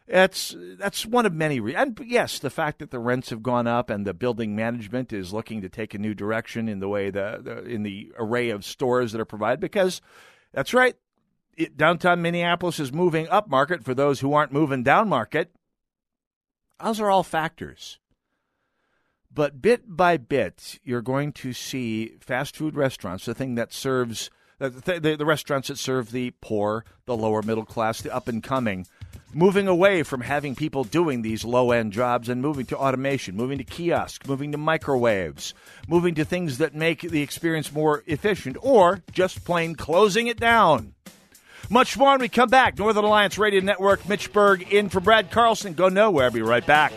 It's that's one of many reasons. And yes, the fact that the rents have gone up and the building management is looking to take a new direction in the way the, the in the array of stores that are provided. Because that's right, it, downtown Minneapolis is moving up market for those who aren't moving down market. Those are all factors. But bit by bit, you're going to see fast food restaurants, the thing that serves the, the, the restaurants that serve the poor, the lower middle class, the up and coming, moving away from having people doing these low end jobs and moving to automation, moving to kiosks, moving to microwaves, moving to things that make the experience more efficient, or just plain closing it down. Much more when we come back. Northern Alliance Radio Network, Mitch Berg in for Brad Carlson. Go nowhere. I'll be right back.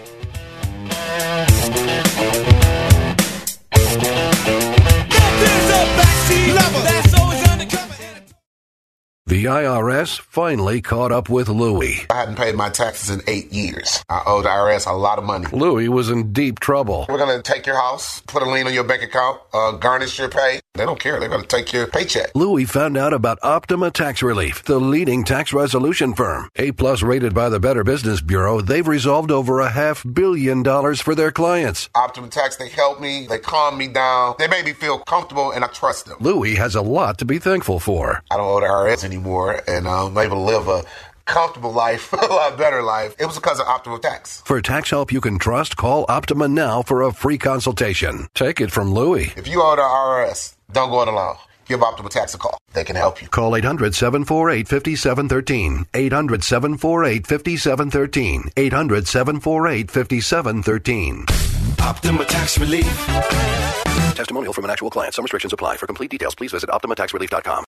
The IRS finally caught up with Louie. I hadn't paid my taxes in eight years. I owed the IRS a lot of money. Louie was in deep trouble. We're going to take your house, put a lien on your bank account, uh, garnish your pay. They don't care. They're going to take your paycheck. Louie found out about Optima Tax Relief, the leading tax resolution firm. A plus rated by the Better Business Bureau, they've resolved over a half billion dollars for their clients. Optima Tax, they helped me. They calmed me down. They made me feel comfortable, and I trust them. Louie has a lot to be thankful for. I don't owe the IRS anymore, and I'm able to live a comfortable life, a lot better life. It was because of Optima Tax. For tax help you can trust, call Optima now for a free consultation. Take it from Louie. If you owe the IRS, don't go it alone. Give Optima Tax a call. They can help you. Call 800 748 5713. 800 748 5713. 800 748 5713. Optima Tax Relief. Testimonial from an actual client. Some restrictions apply. For complete details, please visit OptimaTaxRelief.com.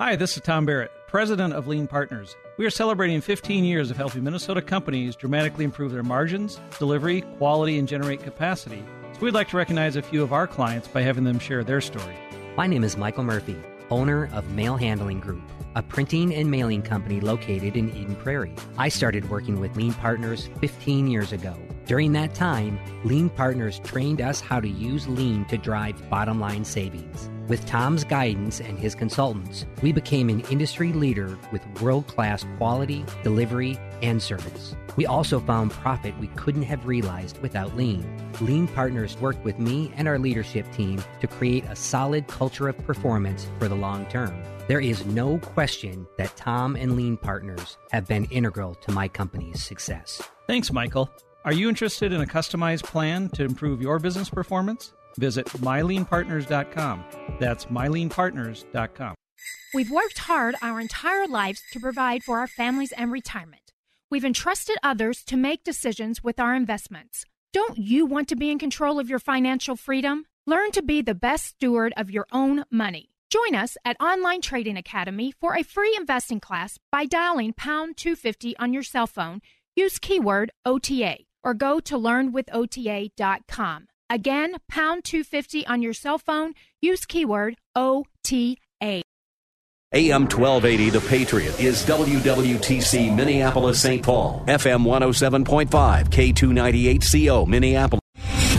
Hi, this is Tom Barrett, president of Lean Partners. We are celebrating 15 years of helping Minnesota companies dramatically improve their margins, delivery, quality, and generate capacity. So we'd like to recognize a few of our clients by having them share their story. My name is Michael Murphy, owner of Mail Handling Group, a printing and mailing company located in Eden Prairie. I started working with Lean Partners 15 years ago. During that time, Lean Partners trained us how to use Lean to drive bottom line savings. With Tom's guidance and his consultants, we became an industry leader with world class quality, delivery, and service. We also found profit we couldn't have realized without Lean. Lean Partners worked with me and our leadership team to create a solid culture of performance for the long term. There is no question that Tom and Lean Partners have been integral to my company's success. Thanks, Michael. Are you interested in a customized plan to improve your business performance? Visit myleanpartners.com. That's myleanpartners.com. We've worked hard our entire lives to provide for our families and retirement. We've entrusted others to make decisions with our investments. Don't you want to be in control of your financial freedom? Learn to be the best steward of your own money. Join us at Online Trading Academy for a free investing class by dialing pound 250 on your cell phone. Use keyword OTA or go to learnwithota.com. Again, pound 250 on your cell phone. Use keyword OTA. AM 1280 The Patriot is WWTC Minneapolis St. Paul, FM 107.5, K298CO Minneapolis.